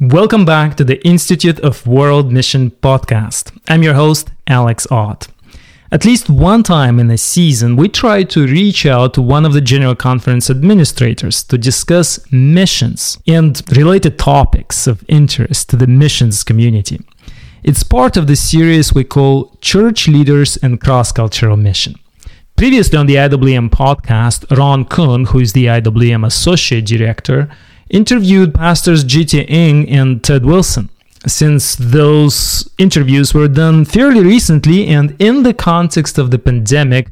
Welcome back to the Institute of World Mission podcast. I'm your host, Alex Ott. At least one time in a season, we try to reach out to one of the General Conference administrators to discuss missions and related topics of interest to the missions community. It's part of the series we call Church Leaders and Cross Cultural Mission. Previously on the IWM podcast, Ron Kuhn, who is the IWM Associate Director, interviewed pastors G.T. Ng and Ted Wilson. Since those interviews were done fairly recently and in the context of the pandemic,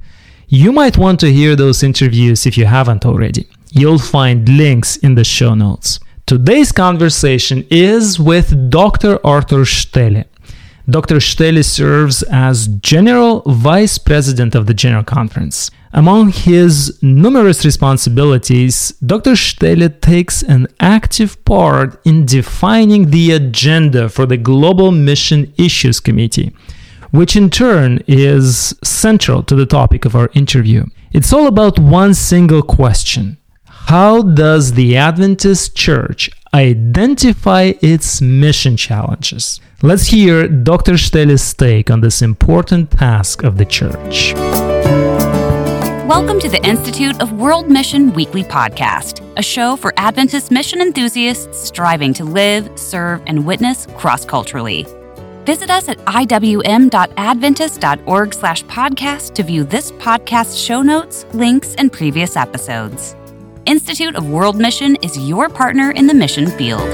you might want to hear those interviews if you haven't already. You'll find links in the show notes. Today's conversation is with Dr. Arthur Stele. Dr. Stele serves as General Vice President of the General Conference. Among his numerous responsibilities, Dr. Stele takes an active part in defining the agenda for the Global Mission Issues Committee, which in turn is central to the topic of our interview. It's all about one single question How does the Adventist Church identify its mission challenges? Let's hear Dr. Stele's take on this important task of the church. Welcome to the Institute of World Mission Weekly Podcast, a show for Adventist mission enthusiasts striving to live, serve, and witness cross-culturally. Visit us at iwm.adventist.org slash podcast to view this podcast show notes, links, and previous episodes. Institute of World Mission is your partner in the mission field.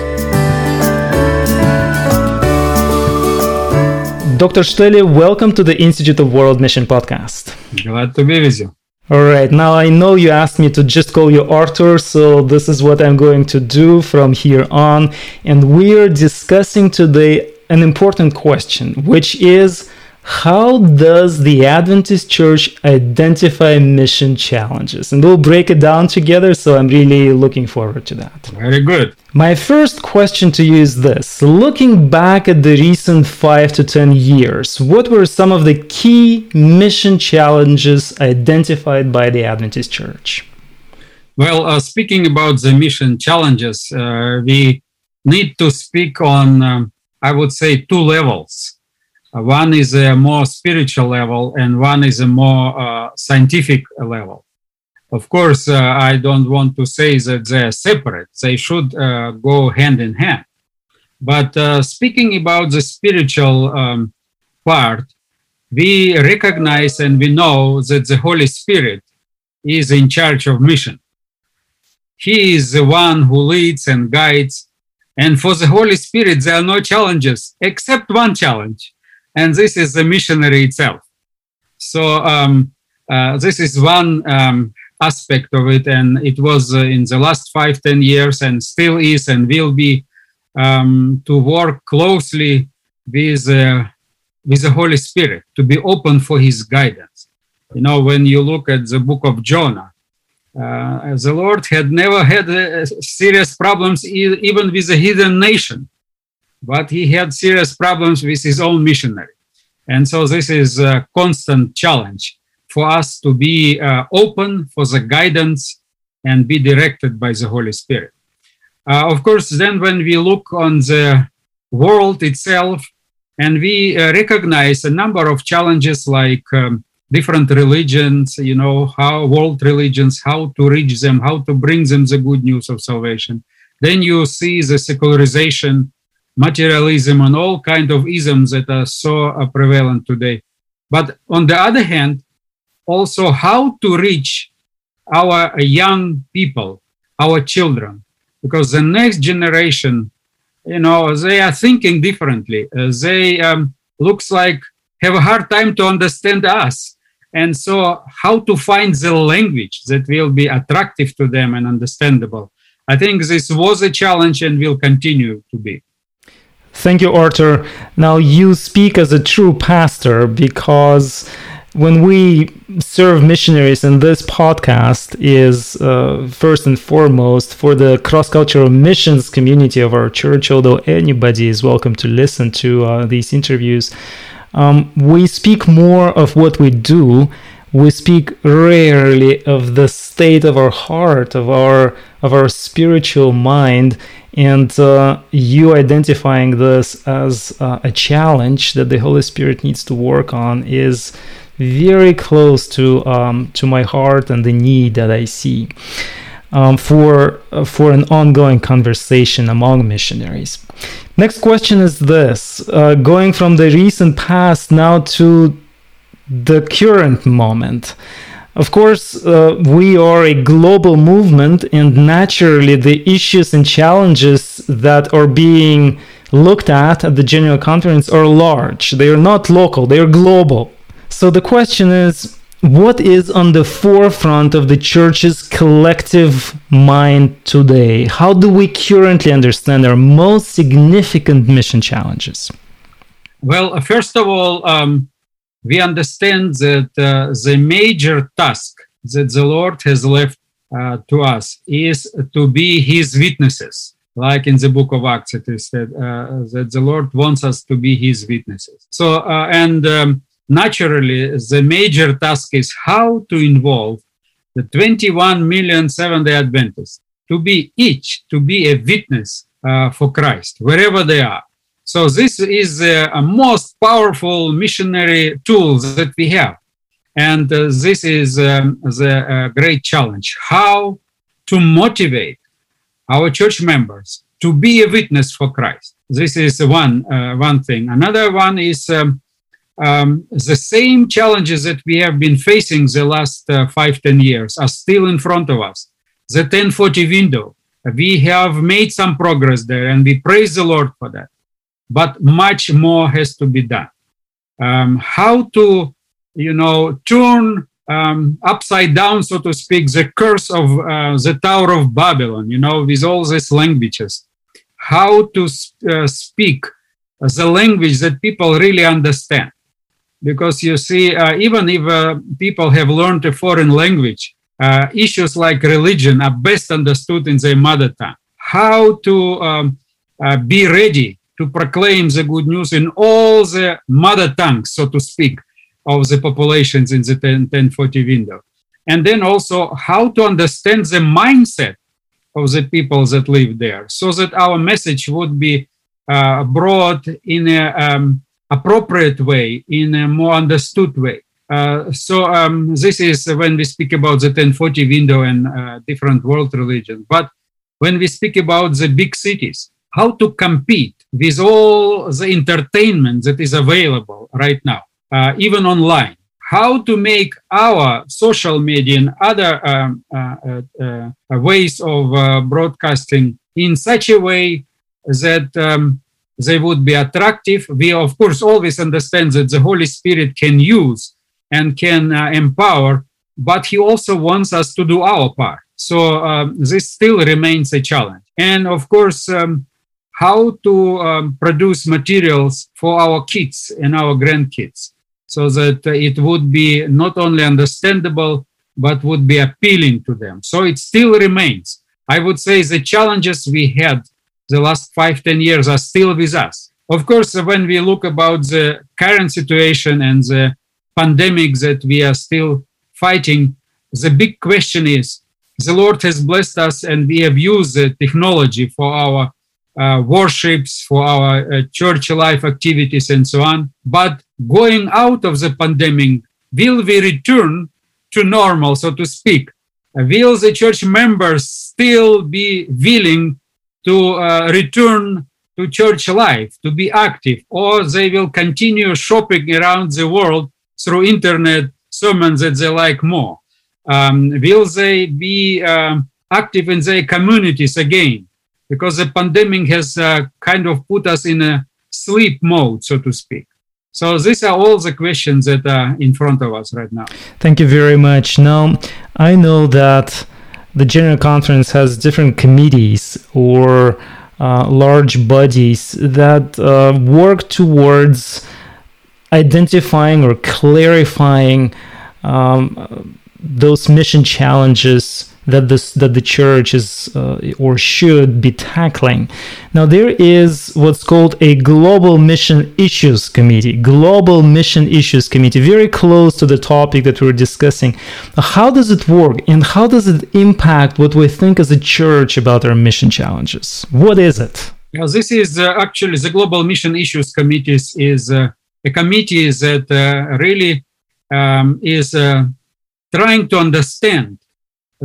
Dr. Stele, welcome to the Institute of World Mission podcast. Glad to be with you. All right, now I know you asked me to just call you Arthur, so this is what I'm going to do from here on. And we're discussing today an important question, which is how does the Adventist Church identify mission challenges? And we'll break it down together, so I'm really looking forward to that. Very good. My first question to you is this Looking back at the recent five to 10 years, what were some of the key mission challenges identified by the Adventist Church? Well, uh, speaking about the mission challenges, uh, we need to speak on, um, I would say, two levels. Uh, one is a more spiritual level, and one is a more uh, scientific level. Of course, uh, I don't want to say that they're separate, they should go hand in hand. But speaking about the spiritual um, part, we recognize and we know that the Holy Spirit is in charge of mission. He is the one who leads and guides. And for the Holy Spirit, there are no challenges except one challenge and this is the missionary itself. So um, uh, this is one um, aspect of it, and it was uh, in the last five, ten years, and still is, and will be um, to work closely with uh, with the Holy Spirit, to be open for His guidance. You know, when you look at the book of Jonah, uh, the Lord had never had uh, serious problems e- even with a hidden nation but he had serious problems with his own missionary. And so this is a constant challenge for us to be uh, open for the guidance and be directed by the Holy Spirit. Uh, of course, then when we look on the world itself and we uh, recognize a number of challenges like um, different religions, you know, how world religions, how to reach them, how to bring them the good news of salvation. Then you see the secularization materialism and all kind of isms that are so uh, prevalent today. But on the other hand, also how to reach our young people, our children, because the next generation, you know, they are thinking differently. Uh, they um, looks like have a hard time to understand us. And so how to find the language that will be attractive to them and understandable. I think this was a challenge and will continue to be. Thank you, Arthur. Now, you speak as a true pastor because when we serve missionaries and this podcast is uh, first and foremost for the cross-cultural missions community of our church although anybody is welcome to listen to uh, these interviews um, we speak more of what we do we speak rarely of the state of our heart, of our of our spiritual mind, and uh, you identifying this as uh, a challenge that the Holy Spirit needs to work on is very close to um, to my heart and the need that I see um, for uh, for an ongoing conversation among missionaries. Next question is this: uh, going from the recent past now to the current moment. Of course, uh, we are a global movement, and naturally, the issues and challenges that are being looked at at the General Conference are large. They are not local, they are global. So the question is what is on the forefront of the church's collective mind today? How do we currently understand our most significant mission challenges? Well, first of all, um, we understand that uh, the major task that the Lord has left uh, to us is to be His witnesses. Like in the book of Acts, it is said uh, that the Lord wants us to be His witnesses. So, uh, and um, naturally, the major task is how to involve the 21 million Seventh day Adventists to be each, to be a witness uh, for Christ, wherever they are. So, this is a, a most powerful missionary tool that we have. And uh, this is um, the uh, great challenge how to motivate our church members to be a witness for Christ. This is one, uh, one thing. Another one is um, um, the same challenges that we have been facing the last uh, five, ten years are still in front of us. The 1040 window, we have made some progress there and we praise the Lord for that. But much more has to be done. Um, how to, you know, turn um, upside down, so to speak, the curse of uh, the Tower of Babylon, you know, with all these languages. How to uh, speak the language that people really understand because you see, uh, even if uh, people have learned a foreign language, uh, issues like religion are best understood in their mother tongue. How to um, uh, be ready to proclaim the good news in all the mother tongues, so to speak, of the populations in the 10, 1040 window. And then also how to understand the mindset of the people that live there so that our message would be uh, brought in a um, appropriate way, in a more understood way. Uh, so um, this is when we speak about the 1040 window and uh, different world religions. But when we speak about the big cities, how to compete with all the entertainment that is available right now, uh, even online, how to make our social media and other um, uh, uh, uh, ways of broadcasting in such a way that um, they would be attractive. We, of course, always understand that the Holy Spirit can use and can uh, empower, but He also wants us to do our part. So um, this still remains a challenge. And of course, um, how to um, produce materials for our kids and our grandkids so that it would be not only understandable, but would be appealing to them. So it still remains. I would say the challenges we had the last five, ten years are still with us. Of course, when we look about the current situation and the pandemic that we are still fighting, the big question is the Lord has blessed us and we have used the technology for our uh, worships, for our uh, church life activities, and so on. But going out of the pandemic, will we return to normal, so to speak? Uh, will the church members still be willing to uh, return to church life, to be active, or they will continue shopping around the world through internet sermons that they like more. Um, will they be um, active in their communities again? Because the pandemic has uh, kind of put us in a sleep mode, so to speak. So these are all the questions that are in front of us right now. Thank you very much. Now, I know that the General Conference has different committees or uh, large bodies that uh, work towards identifying or clarifying um, those mission challenges that this that the church is uh, or should be tackling. Now there is what's called a global mission issues committee, global mission issues committee, very close to the topic that we're discussing. How does it work, and how does it impact what we think as a church about our mission challenges? What is it? Well, this is uh, actually the global mission issues committee is uh, a committee that uh, really um, is uh, trying to understand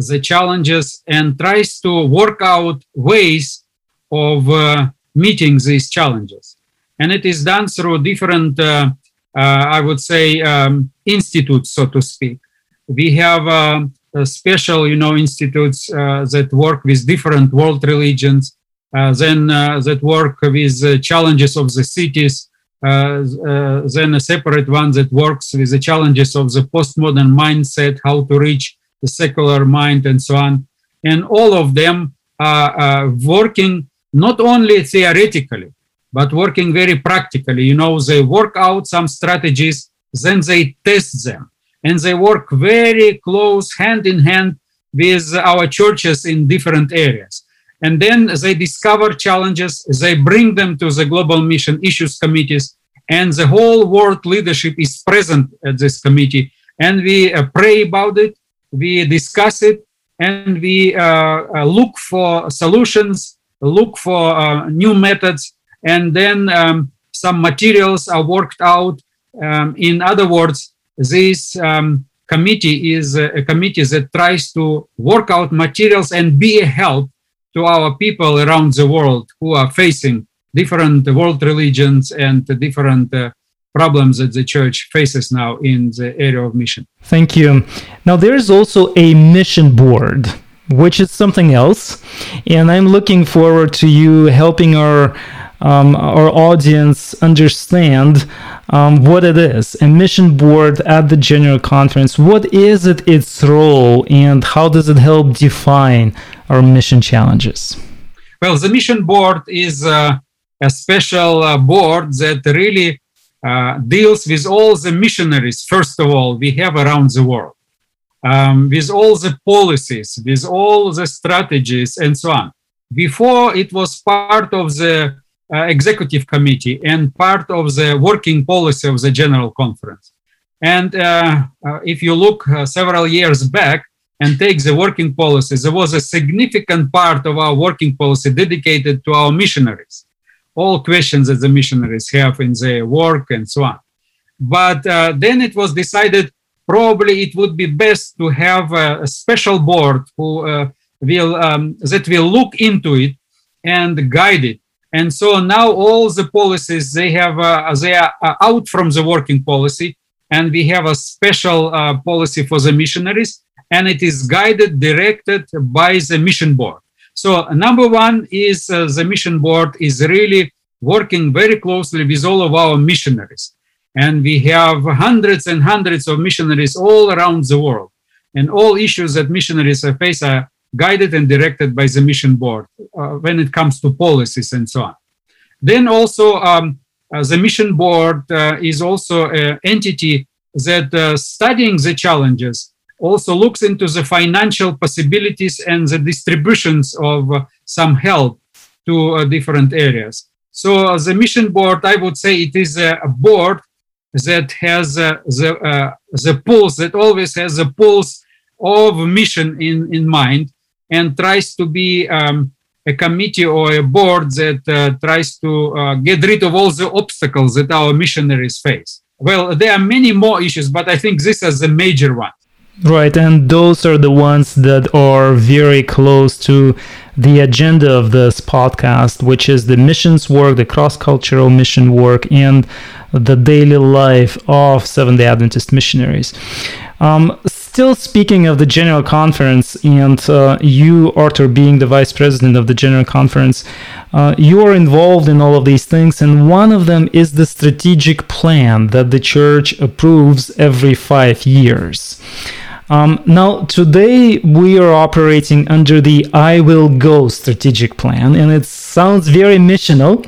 the challenges and tries to work out ways of uh, meeting these challenges. And it is done through different, uh, uh, I would say, um, institutes, so to speak. We have um, special, you know, institutes uh, that work with different world religions, uh, then uh, that work with challenges of the cities, then a separate one that works with the challenges of the postmodern mindset, how to reach the secular mind, and so on. And all of them are working not only theoretically, but working very practically. You know, they work out some strategies, then they test them, and they work very close hand in hand with our churches in different areas. And then they discover challenges, they bring them to the global mission issues committees, and the whole world leadership is present at this committee. And we uh, pray about it, we discuss it, and we uh, uh, look for solutions, look for uh, new methods, and then um, some materials are worked out. Um, in other words, this um, committee is a, committee that tries to work out materials and be a help to our people around the world who are facing different world religions and different uh, problems that the church faces now in the area of mission. Thank you. Now, there's also a mission board, which is something else. And I'm looking forward to you helping our um, our audience understand um, what it is a mission board at the general conference what is it its role and how does it help define our mission challenges well the mission board is uh, a special uh, board that really deals with all the missionaries first of all we have around the world um, with all the policies with all the strategies and so on before it was part of the uh, executive committee and part of the working policy of the general conference. And uh, uh, if you look uh, several years back and take the working policy, there was a significant part of our working policy dedicated to our missionaries, all questions that the missionaries have in their work and so on. But uh, then it was decided probably it would be best to have a, a special board who uh, will um, that will look into it and guide it and so now all the policies they have uh, they are out from the working policy, and we have a special uh, policy for the missionaries, and it is guided, directed by the mission board. So number one is uh, the mission board is really working very closely with all of our missionaries, and we have hundreds and hundreds of missionaries all around the world, and all issues that missionaries face are guided and directed by the mission board uh, when it comes to policies and so on. Then also um, uh, the mission board uh, is also an entity that uh, studying the challenges also looks into the financial possibilities and the distributions of uh, some help to uh, different areas. So the mission board, I would say it is a, board that has the, the pulse, that always has the pulse of mission in, in mind and tries to be um, a committee or a board that uh, tries to uh, get rid of all the obstacles that our missionaries face. Well, there are many more issues, but I think this is the major one. Right, and those are the ones that are very close to the agenda of this podcast, which is the missions work, the cross cultural mission work, and the daily life of Seventh day Adventist missionaries. Um, still speaking of the General Conference, and uh, you, Arthur, being the Vice President of the General Conference, uh, you are involved in all of these things, and one of them is the strategic plan that the Church approves every five years. Um, now, today we are operating under the I Will Go strategic plan, and it sounds very missional,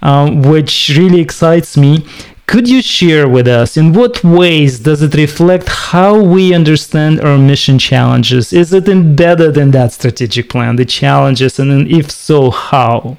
uh, which really excites me. Could you share with us in what ways does it reflect how we understand our mission challenges? Is it embedded in that strategic plan, the challenges, and if so, how?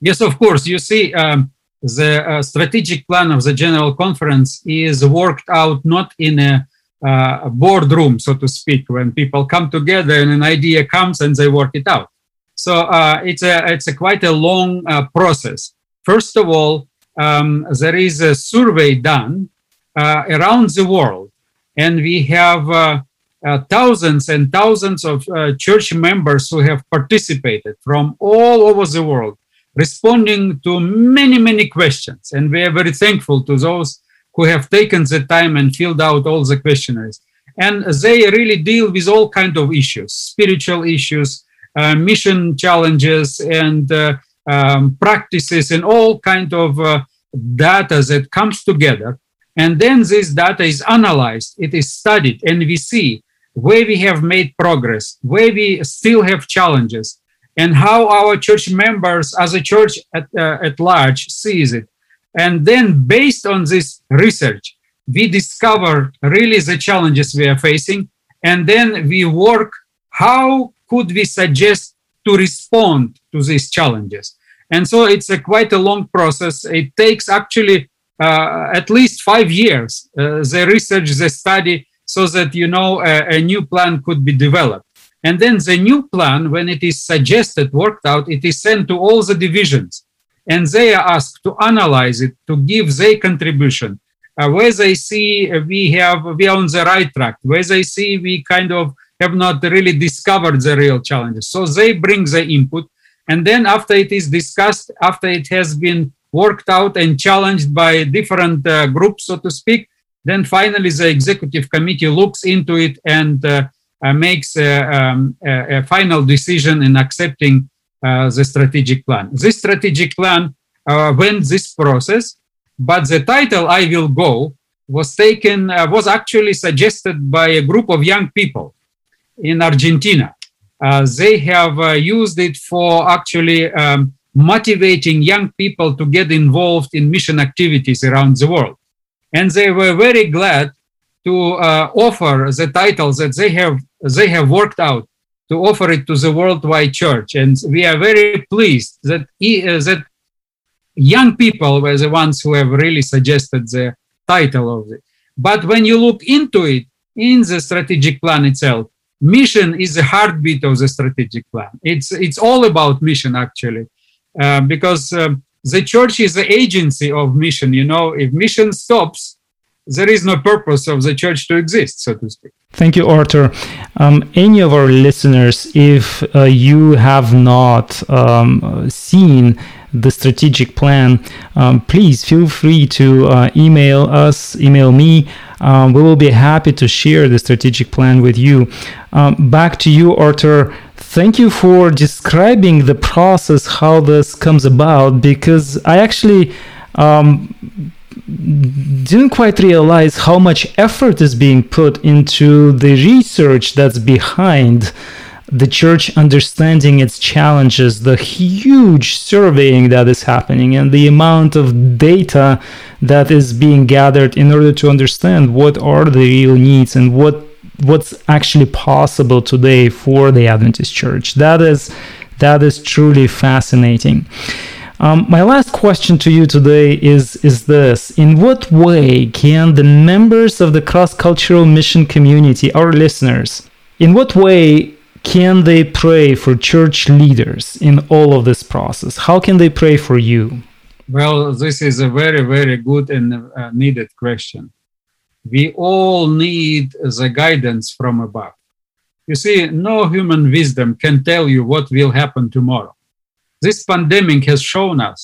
Yes, of course. You see, um, the uh, strategic plan of the General Conference is worked out not in a, uh, boardroom, so to speak, when people come together and an idea comes and they work it out. So uh, it's a it's a quite a long uh, process. First of all, um, there is a survey done uh, around the world, and we have uh, uh, thousands and thousands of church members who have participated from all over the world, responding to many, many questions. And we are very thankful to those who have taken the time and filled out all the questionnaires. And they really deal with all kinds of issues, spiritual issues, uh, mission challenges, and uh, um, practices and all kind of uh, data that comes together. And then this data is analyzed, it is studied, and we see where we have made progress, where we still have challenges, and how our church members as a church at, uh, at large sees it. And then based on this research, we discover really the challenges we are facing. And then we work how could we suggest to respond to these challenges. And so it's a quite a long process. It takes actually uh, at least five years, uh, the research, the study, so that you know a, a, new plan could be developed. And then the new plan, when it is suggested, worked out, it is sent to all the divisions, and they are asked to analyze it, to give their contribution, uh, where they see we have we are on the right track, where they see we kind of have not really discovered the real challenges. So they bring the input, and then after it is discussed, after it has been worked out and challenged by different uh, groups, so to speak, then finally the executive committee looks into it and uh, uh, makes a, um, a, a, final decision in accepting uh, the strategic plan. This strategic plan uh, went this process, but the title "I Will Go" was taken uh, was actually suggested by a group of young people in Argentina. Uh, they have uh, used it for actually um, motivating young people to get involved in mission activities around the world. And they were very glad to uh, offer the title that they have they have worked out to offer it to the worldwide church. And we are very pleased that uh, that young people were the ones who have really suggested the title of it. But when you look into it in the strategic plan itself, mission is the heartbeat of the strategic plan. It's it's all about mission actually, uh, because um, the church is the agency of mission. You know, if mission stops, there is no purpose of the church to exist, so to speak. Thank you, Artur. Um, any of our listeners, if uh, you have not um, seen the strategic plan, um, please feel free to uh, email us, email me. Um, we will be happy to share the strategic plan with you. Um, back to you, Artur. Thank you for describing the process, how this comes about, because I actually um, didn't quite realize how much effort is being put into the research that's behind the church understanding its challenges, the huge surveying that is happening, and the amount of data that is being gathered in order to understand what are the real needs and what what's actually possible today for the Adventist Church. That is that is truly fascinating. Um, my last question to you today is is this: In what way can the members of the cross-cultural mission community, our listeners, in what way can they pray for church leaders in all of this process? How can they pray for you? Well, this is a very, very good and uh, needed question. We all need the guidance from above. You see, no human wisdom can tell you what will happen tomorrow. This pandemic has shown us.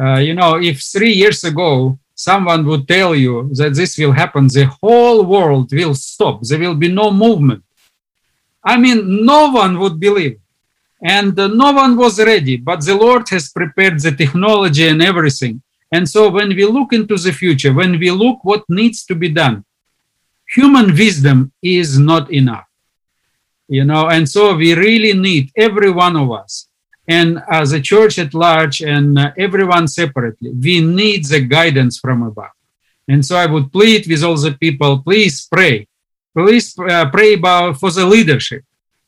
Uh, you know, if three years ago someone would tell you that this will happen, the whole world will stop. There will be no movement I mean, no one would believe. And uh, no one was ready, but the Lord has prepared the technology and everything. And so when we look into the future, when we look what needs to be done, human wisdom is not enough. You know, and so we really need every one of us and as a church at large and uh, everyone separately, we need the guidance from above. And so I would plead with all the people, please pray. Please uh, pray about for the leadership.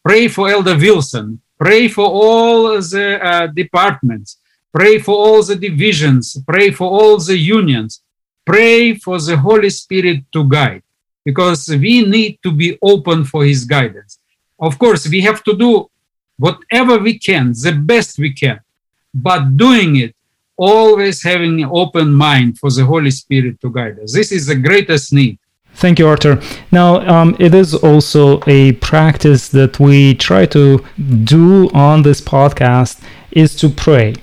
Pray for Elder Wilson. Pray for all the uh, departments. Pray for all the divisions. Pray for all the unions. Pray for the Holy Spirit to guide because we need to be open for His guidance. Of course, we have to do whatever we can, the best we can, but doing it always having an open mind for the Holy Spirit to guide us. This is the greatest need. Thank you, Arthur. Now, um, it is also a practice that we try to do on this podcast is to pray.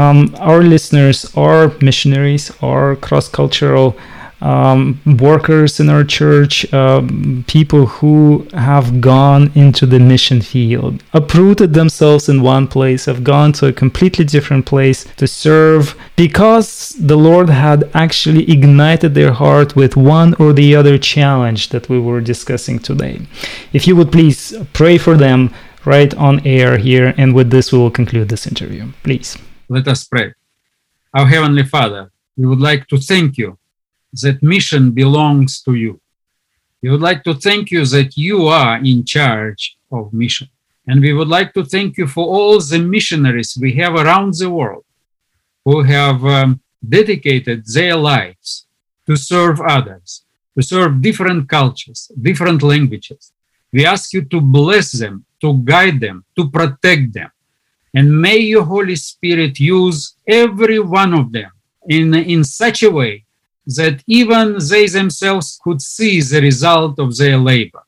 Um, our listeners are missionaries, are cross-cultural um, workers in our church, uh, people who have gone into the mission field, uprooted themselves in one place, have gone to a completely different place to serve because the Lord had actually ignited their heart with one or the other challenge that we were discussing today. If you would please pray for them right on air here, and with this, we will conclude this interview. Please. Let us pray. Our Heavenly Father, we would like to thank you that mission belongs to you. We would like to thank you that you are in charge of mission. And we would like to thank you for all the missionaries we have around the world who have um, dedicated their lives to serve others, to serve different cultures, different languages. We ask you to bless them, to guide them, to protect them. And may your Holy Spirit use every one of them in, in such a way that even they themselves could see the result of their labor.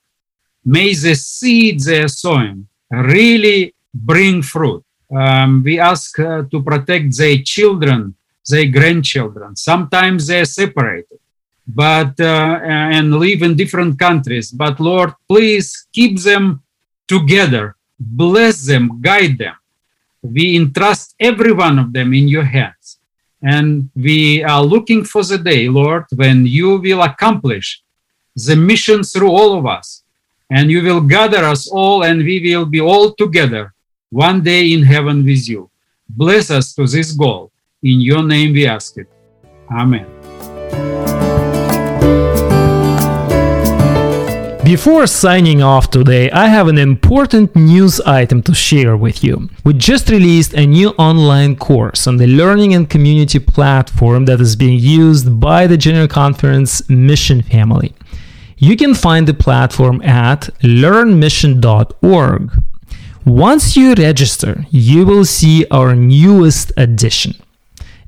May the seed they are sowing really bring fruit. Um, we ask uh, to protect their children, their grandchildren. Sometimes they're separated, but uh, and live in different countries. But Lord, please keep them together, bless them, guide them. We entrust every one of them in your hands. And we are looking for the day, Lord, when you will accomplish the mission through all of us. And you will gather us all, and we will be all together one day in heaven with you. Bless us to this goal. In your name we ask it. Amen. Before signing off today, I have an important news item to share with you. We just released a new online course on the learning and community platform that is being used by the General Conference Mission family. You can find the platform at learnmission.org. Once you register, you will see our newest addition.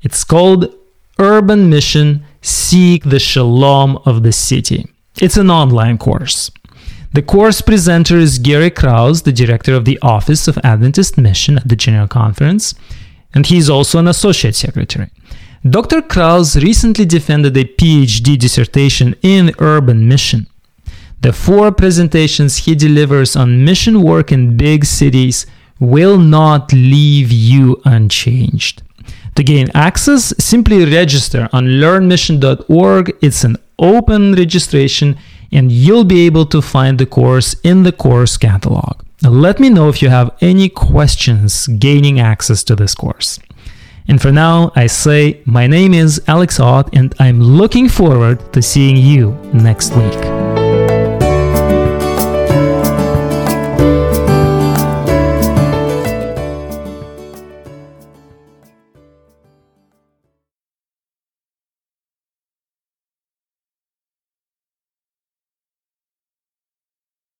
It's called Urban Mission Seek the Shalom of the City. It's an online course. The course presenter is Gary Krause, the director of the Office of Adventist Mission at the General Conference, and he's also an associate secretary. Dr. Krause recently defended a PhD dissertation in urban mission. The four presentations he delivers on mission work in big cities will not leave you unchanged. To gain access, simply register on learnmission.org. It's an open registration and you'll be able to find the course in the course catalog. Let me know if you have any questions gaining access to this course. And for now, I say my name is Alex Ott and I'm looking forward to seeing you next week.